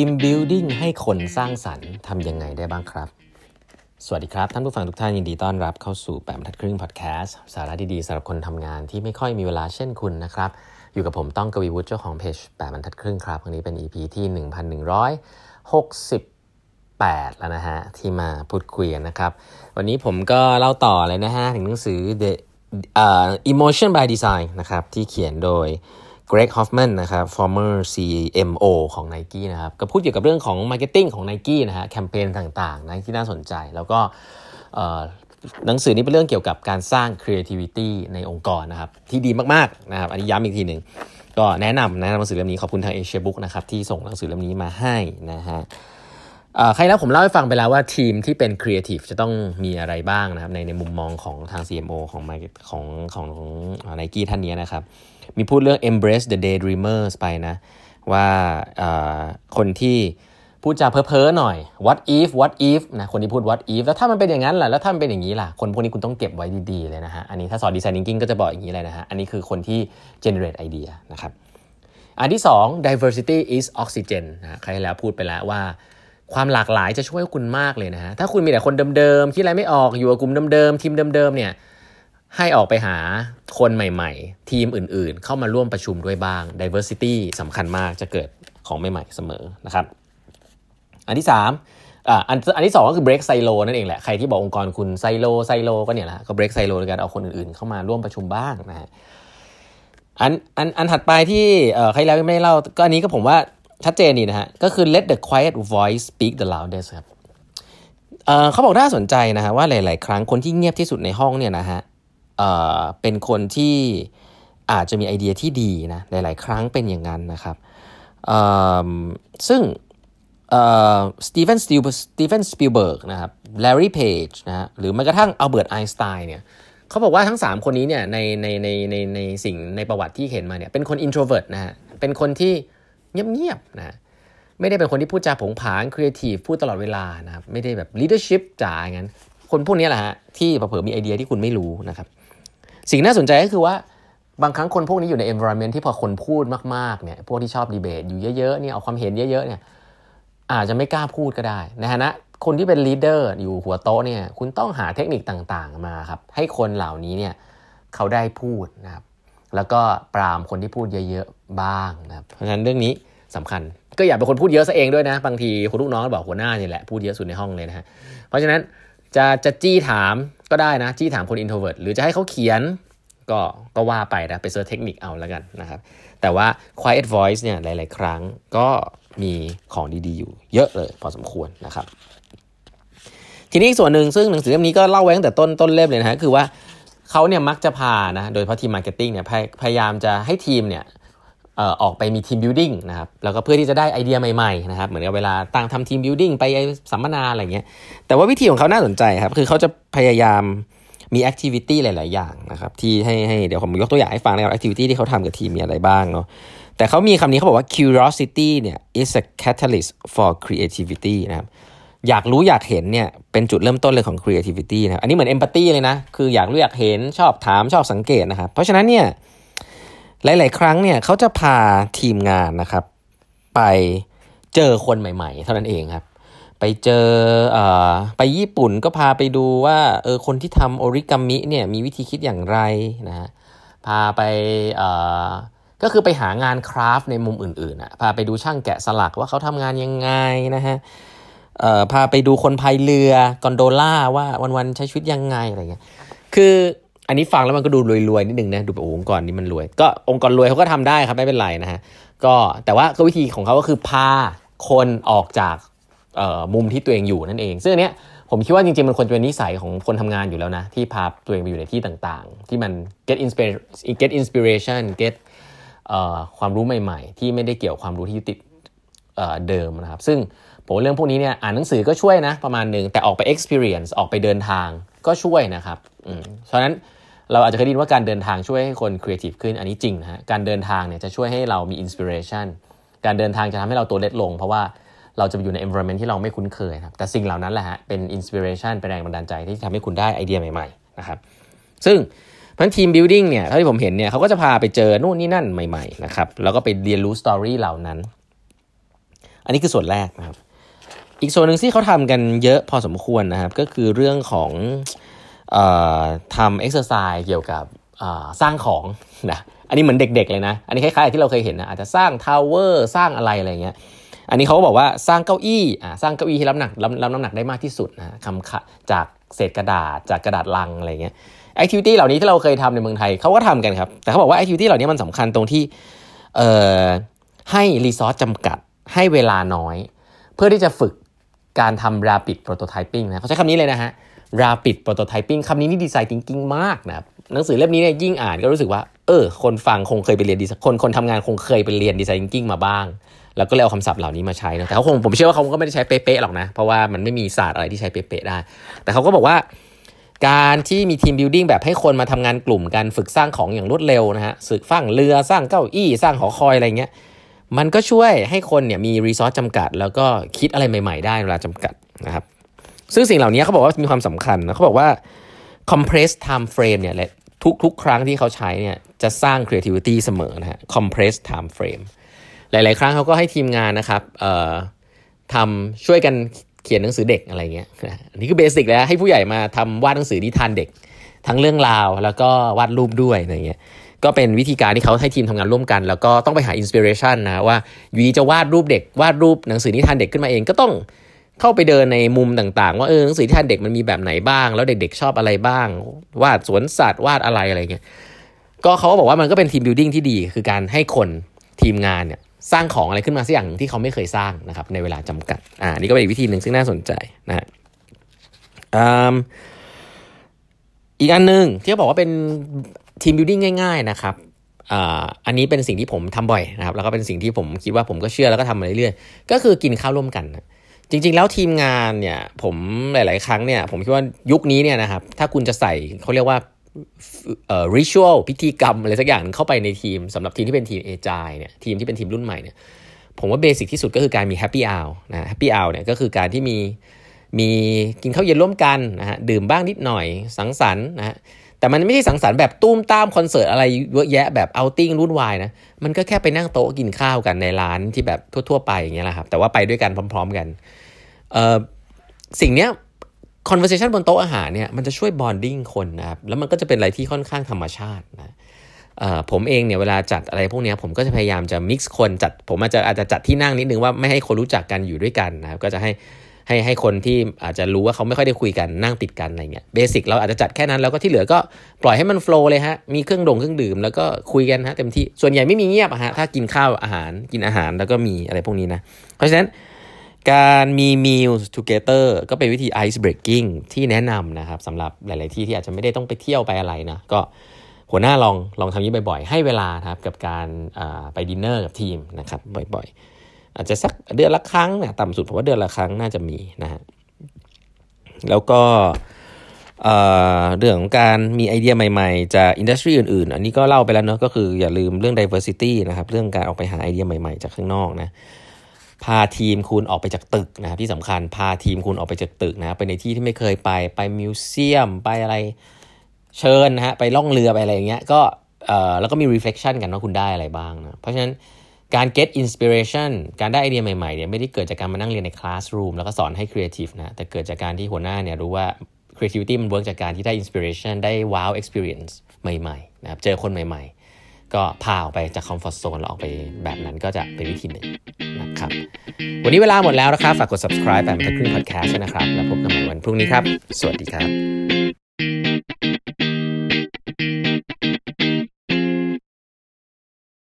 ทีม building ให้คนสร้างสรรค์ทำยังไงได้บ้างครับ สวัสดีครับ ท่านผู้ฟังทุกท่านยินดีต้อนรับเข้าสู่แปมทัดครึ่งพอดแคสต์สาระดีๆสำหรับคนทำงานที่ไม่ค่อยมีเวลาเช่นคุณนะครับ อยู่กับผมต้องกวีวุฒิเจ้าของเพจแปมทัดครึ่งครับวันนี้เป็น EP ที่ 1168 แล้วนะฮะ ที่มาพูดคุยกันนะครับ วันนี้ผมก็เล่าต่อเลยนะฮะ ถึงหนังสือ The uh, Emotion by Design นะครับที่เขียนโดย เกรกฮอฟแมนนะครับ former CMO ของ Nike นะครับ ก็พูดเกี่ยวกับเรื่องของ Marketing ของ Nike นะฮะแคมเปญต่างๆนะที่น่าสนใจ แล้วก็หนังสือนี้เป็นเรื่องเกี่ยวกับการสร้าง creativity ในองค์กรนะครับ ที่ดีมากๆนะครับอันนี้ย้ำอีกทีหนึ่งก็แนะนำนะหนังสือเล่มนี้ขอบคุณทาง Asia Book นะครับที่ส่งหนังสือเล่มนี้มาให้นะฮะ ใครแล้วผมเล่าให้ฟังไปแล้วว่าทีมที่เป็นครีเอทีฟจะต้องมีอะไรบ้างนะครับในในมุมมองของทาง CMO ของของของของไนกี้ท่านนี้นะครับ มีพูดเรื่อง embrace the daydreamers ไปนะ ว่าคนที่พูดจาเพ้อๆหน่อย what if what if นะคนที่พูด what if แล้วถ้ามันเป็นอย่างนั้นล่ะแล้วถ้ามันเป็นอย่างนี้ล่ะ คนพวกนี้คุณต้องเก็บไว้ดีๆเลยนะฮะอันนี้ถ้าสอนดีไซน์ thinking ก็จะบอกอย่างนี้เลยนะฮะอันนี้คือคนที่ generate idea นะครับอันที่ 2 diversity is oxygen นะใครแล้วพูดไปแล้วว่า ความหลากหลายจะช่วยคุณมากเลยนะฮะถ้าคุณมีแต่คนเดิมๆที่อะไรไม่ออกอยู่กับกลุ่มเดิมๆทีมเดิมๆเนี่ยให้ออกไปหาคนใหม่ ๆ ทีมอื่นๆ เข้ามาร่วมประชุมด้วยบ้าง diversity สำคัญมากจะเกิดของใหม่ๆเสมอนะครับ อันที่3อ่าอันอันที่2ก็คือ break silo นั่นเองแหละใครที่บอกองค์กรคุณไซโลไซโลก็เนี่ยแหละก็ break silo ในการเอาคนอื่นๆ เข้ามาร่วมประชุมบ้างนะฮะอันอันอันถัดไปที่เอ่อใครแล้วไม่ได้เล่าก็อันนี้ก็ผมว่า ชัดเจนนี่นะฮะ ก็คือ let the quiet voice speak the loudest ครับเขาบอกน่าสนใจนะฮะว่าหลาย ๆ ครั้งคนที่เงียบที่สุดในห้องเนี่ยนะฮะเเป็นคนที่อาจจะมีไอเดียที่ดีนะหลาย ๆ ครั้งเป็นอย่างนั้นนะครับซึ่งสตีเฟนสตีเฟนสปิลเบิร์กนะครับแลรี่เพจนะฮะหรือแม้กระทั่งอัลเบิร์ตไอน์สไตน์เนี่ยเขาบอกว่าทั้ง 3 คนนี้เนี่ยในในในในในสิ่งในประวัติที่เห็นมาเนี่ยเป็นคน introvert นะฮะเป็นคนที่ เงียบๆนะไม่ได้เป็นคนที่พูดจาโผงผางครีเอทีฟพูดตลอดเวลานะครับไม่ได้แบบ leadership จ๋าอย่างนั้นคนพวกนี้แหละฮะที่เผื่อมีไอเดียที่คุณไม่รู้นะครับ สิ่งน่าสนใจก็คือว่าบางครั้งคนพวกนี้อยู่ใน environment ที่พอคนพูดมากๆเนี่ยพวกที่ชอบดีเบตอยู่เยอะๆเนี่ยเอาความเห็นเยอะๆเนี่ยอาจจะไม่กล้าพูดก็ได้นะฮะนะคนที่เป็น leader อยู่หัวโต๊ะเนี่ยคุณต้องหาเทคนิคต่างๆมาครับให้คนเหล่านี้เนี่ยเขาได้พูดนะครับ แล้วก็ปรามคนที่พูดเยอะๆบ้างนะครับเพราะฉะนั้นเรื่องนี้สำคัญ ก็อย่าเป็นคนพูดเยอะซะเองด้วยนะ บางทีคุณลูกน้องบอกหัวหน้านี่แหละพูดเยอะสุดในห้องเลยนะฮะเพราะฉะนั้นจะจะจี้ถามก็ได้นะ จี้ถามคน introvert หรือจะให้เขาเขียนก็ก็ว่าไปนะ ไป search เทคนิคเอาแล้วกันนะครับ แต่ว่า quiet voice เนี่ยหลาย ๆ ครั้งก็มีของดีๆ อยู่เยอะเลยพอสมควรนะครับ ทีนี้ส่วนหนึ่งซึ่งหนังสือเล่มนี้ก็เล่าไว้ตั้งแต่ต้นต้นเล่มเลยนะฮะคือว่า เขาเนี่ยมักจะพานะโดยเฉพาะทีม marketing เนี่ยพยายามจะให้ทีมเนี่ยออกไปมี team building นะครับแล้วก็เพื่อที่จะได้ไอเดียใหม่ๆนะครับเหมือนกับเวลาต่างทำ team building ไปสัมมนาอะไรเงี้ยแต่ว่าวิธีของเขาน่าสนใจครับ คือเขาจะพยายามมี activity หลาย ๆ อย่างนะครับที่ให้ให้เดี๋ยวผมยกตัวอย่างให้ฟังนะครับ activity ที่เขาทำกับทีมมีอะไรบ้างเนาะแต่เขามีคำนี้เขาบอกว่า curiosity เนี่ย is a catalyst for creativity นะครับ อยากรู้อยากเห็นเนี่ยเป็นจุดเริ่มต้นเลยของ creativity นะอันนี้เหมือน empathy เลยนะ คืออยากรู้อยากเห็นชอบถามชอบสังเกตนะครับ เพราะฉะนั้นเนี่ยหลาย ๆ ครั้งเนี่ยเขาจะพาทีมงานนะครับ ไปเจอคนใหม่ ๆ เท่านั้นเองครับ ไปเจออไปญี่ปุ่นก็พาไปดูว่าเออคนที่ทำโอริกามิเนี่ยมีวิธีคิดอย่างไรนะฮะพาไปก็คือไปหางานคราฟในมุมอื่นๆอะพาไปดูช่างแกะสลักว่าเขาทำงานยังไงนะฮะ พาไปดูคนพายเรือกอนโดล่าว่าวันๆใช้ชีวิตยังไงอะไรเงี้ยคืออันนี้ฟังแล้วมันก็ดูรวยๆนิดนึงนะดูแบบองค์กรนี้มันรวย ก็องค์กรรวยเขาก็ทำได้ครับไม่เป็นไรนะฮะก็แต่ว่าก็วิธีของเขาก็คือพาคนออกจากมุมที่ตัวเองอยู่นั่นเอง ซึ่งอันเนี้ยผมคิดว่าจริงๆมันควรจะเป็นนิสัยของคนทำงานอยู่แล้วนะ ที่พาตัวเองไปอยู่ในที่ต่างๆ ที่มัน get inspiration get inspiration get ความรู้ใหม่ ๆ ที่ไม่ได้เกี่ยวความรู้ที่ยึดติดเดิมนะครับ ซึ่ง ผมเรื่องพวกนี้เนี่ยอ่านหนังสือก็ช่วยนะประมาณหนึ่งแต่ออกไป experience ออกไปเดินทางก็ช่วยนะครับอืมฉะนั้นเราอาจจะเคยได้ยินว่าการเดินทางช่วยให้คนครีเอทีฟขึ้นอันนี้จริงนะฮะการเดินทางเนี่ยจะช่วยให้เรามี inspiration การเดินทางจะทำให้เราตัวเล็กลง เพราะว่าเราจะไปอยู่ใน environment ที่เราไม่คุ้นเคยครับแต่สิ่งเหล่านั้นแหละฮะเป็น inspiration เป็นแรงบันดาลใจที่ทำให้คุณได้ไอเดียใหม่ๆนะครับซึ่งพวก team building เนี่ยเท่าที่ผมเห็นเนี่ยเขาก็จะพาไปเจอนู่นนี่นั่นใหม่ๆนะครับแล้วก็ไปเรียนรู้ story เหล่านั้น อันนี้คือส่วนแรกนะครับ อีกส่วนหนึ่งที่เขาทำกันเยอะพอสมควรนะครับ ก็คือเรื่องของอทำเอ็กซ์ไซส์เกี่ยวกับสร้างของนะอันนี้เหมือนเด็ก ๆ เลยนะ อันนี้คล้ายๆที่เราเคยเห็นนะอาจจะสร้าง tower สร้างอะไรอะไรเงี้ยอันนี้เขาบอกว่าสร้างเก้าอี้อ่าสร้างเก้าอี้ที่รับหนักรับรับน้ำหนักได้มากที่สุดนะครับจากเศษกระดาษจากกระดาษลังอะไรเงี้ย activity เหล่านี้ที่เราเคยทำในเมืองไทยเขาก็ทำกันครับ แต่เขาบอกว่า activity เหล่านี้มันสำคัญตรงที่เอ่อให้ resource จำกัดให้เวลาน้อย เพื่อที่จะฝึก การทำ rapid prototyping นะเขาใช้คำนี้เลยนะฮะ rapid prototyping คำนี้นี่ design thinking มากนะหนังสือเล่มนี้เนี่ยยิ่งอ่านก็รู้สึกว่า เออ คนฟังคงเคยไปเรียนดีคนคนทำงานคงเคยไปเรียน design thinking มาบ้าง แล้วก็เลยเอาคำศัพท์เหล่านี้มาใช้นะแต่เขาคงผมเชื่อว่าเขาก็ไม่ได้ใช้เป๊ะๆหรอกนะ เพราะว่ามันไม่มีศาสตร์อะไรที่ใช้เป๊ะๆได้ แต่เขาก็บอกว่าการที่มี team building แบบให้คนมาทำงานกลุ่มกันฝึกสร้างของอย่างรวดเร็วนะฮะฝึกสร้างเรือสร้างเก้าอี้สร้างหอคอยอะไรเงี้ย มันก็ช่วยให้คนเนี่ยมีรีซอสจำกัด แล้วก็คิดอะไรใหม่ ๆ ได้เวลาจำกัดนะครับ ซึ่งสิ่งเหล่านี้เขาบอกว่ามีความสำคัญนะเขาบอกว่า compress time frame เนี่ยแหละทุกทุกครั้งที่เขาใช้เนี่ยจะสร้าง creativity เสมอนะฮะ compress time frame หลาย ๆ ครั้งเขาก็ให้ทีมงานนะครับทำช่วยกันเขียนหนังสือเด็กอะไรเงี้ยอันนี้คือเบสิกแล้วให้ผู้ใหญ่มาทำวาดหนังสือนิทานเด็ก ทั้งเรื่องราวแล้วก็วาดรูปด้วยอะไรเงี้ย ก็เป็นวิธีการที่เขาให้ทีมทำงานร่วมกัน แล้วก็ต้องไปหา inspiration นะว่าอยู่ดีจะวาดรูปเด็กวาดรูปหนังสือนิทานเด็กขึ้นมาเองก็ต้องเข้าไปเดินในมุมต่างๆ ว่าเออหนังสือนิทานเด็กมันมีแบบไหนบ้าง แล้วเด็กๆชอบอะไรบ้าง วาดสวนสัตว์วาดอะไรอะไรเงี้ยก็เขาบอกว่ามันก็เป็น team building ที่ดี คือการให้คนทีมงานเนี่ยสร้างของอะไรขึ้นมาสักอย่างที่เขาไม่เคยสร้างนะครับในเวลาจำกัดอ่านี่ก็เป็นอีกวิธีหนึ่งซึ่งน่าสนใจนะฮะอีกอันหนึ่งที่เขาบอกว่าเป็น team building ง่ายๆนะครับอันนี้เป็นสิ่งที่ผมทำบ่อยนะครับแล้วก็เป็นสิ่งที่ผมคิดว่าผมก็เชื่อแล้วก็ทำมาเรื่อยๆก็คือกินข้าวร่วมกันจริง ๆ แล้วทีมงานเนี่ยผมหลาย ๆ ครั้งเนี่ยผมคิดว่ายุคนี้เนี่ยนะครับถ้าคุณจะใส่เขาเรียกว่าเอ่อ ritual พิธีกรรมอะไรสักอย่างเข้าไปในทีมสำหรับทีมที่เป็นทีม agile เนี่ยทีมที่เป็นทีมรุ่นใหม่เนี่ยผมว่า basic ที่สุดก็คือการมี happy hour นะ happy hour เนี่ยก็คือการที่มีมีกินข้าวเย็นร่วมกันนะฮะดื่มบ้างนิดหน่อยสังสรรค์นะฮะ แต่มันไม่ใช่สังสรรค์แบบตุ้มตามคอนเสิร์ตอะไรเยอะแยะแบบเอาติ้งรุ่นวายนะ มันก็แค่ไปนั่งโต๊ะกินข้าวกันในร้านที่แบบทั่ว ๆ ไปอย่างเงี้ยแหละครับ แต่ว่าไปด้วยกันพร้อม ๆ กันเอ่อสิ่งเนี้ย conversation บนโต๊ะอาหารเนี่ยมันจะช่วย bonding คนนะครับแล้วมันก็จะเป็นอะไรที่ค่อนข้างธรรมชาตินะผมเองเนี่ยเวลาจัดอะไรพวกนี้ผมก็จะพยายามจะ mix คนจัด ผมอาจจะอาจจะจัดที่นั่งนิดนึงว่าไม่ให้คนรู้จักกันอยู่ด้วยกันนะครับก็จะให้ ให้ให้คนที่อาจจะรู้ว่าเขาไม่ค่อยได้คุยกันนั่งติดกันอะไรเงี้ย basic เราอาจจะจัดแค่นั้นแล้วก็ที่เหลือก็ปล่อยให้มัน flow เลยฮะมีเครื่องดงเครื่องดื่มแล้วก็คุยกันฮะเต็มที่ส่วนใหญ่ไม่มีเงียบอะฮะถ้ากินข้าวอาหารกินอาหารแล้วก็มีอะไรพวกนี้นะ เพราะฉะนั้นการมี meals together ก็เป็นวิธี ice breaking ที่แนะนำนะครับสำหรับหลาย ๆ ที่ที่อาจจะไม่ได้ต้องไปเที่ยวไปอะไรนะก็หัวหน้าลองลองทำนี้บ่อย ๆ ให้เวลาครับกับการไปดินเนอร์กับทีมนะครับบ่อย ๆ อาจจะสักเดือนละครั้งนี่ยต่ำสุดผมว่าเดือนละครั้งน่าจะมีนะฮะแล้วก็เรื่องของการมีไอเดียใหม่ๆ จากอินดัสทรีอื่นๆ อันนี้ก็เล่าไปแล้วเนาะก็คืออย่าลืมเรื่อง diversity นะครับ เรื่องการออกไปหาไอเดียใหม่ๆ จากข้างนอกนะพาทีมคุณออกไปจากตึกนะครับที่สำคัญพาทีมคุณออกไปจากตึกนะไปในที่ที่ไม่เคยไปไปมิวเซียมไปอะไรเชิญนะฮะไปล่องเรือไปอะไรอย่างเงี้ยก็เอ่อแล้วก็มี reflection กันว่าคุณได้อะไรบ้างนะเพราะฉะนั้น การ get inspiration การได้ไอเดียใหม่ๆเนี่ยไม่ได้เกิดจากการมานั่งเรียนใน classroom แล้วก็สอนให้ creative นะ แต่เกิดจากการที่หัวหน้าเนี่ยรู้ว่า creativity มันเวิร์กจากการที่ได้ inspiration ได้ wow experience ใหม่ๆนะครับเจอคนใหม่ๆ ก็พาออกไปจาก comfort zone แล้วออกไปแบบนั้นก็จะเป็นวิธีหนึ่งนะครับ วันนี้เวลาหมดแล้วนะครับ ฝากกด subscribe แบบทักครึ่ง podcast นะครับ แล้วพบกันใหม่วันพรุ่งนี้ครับ สวัสดีครับ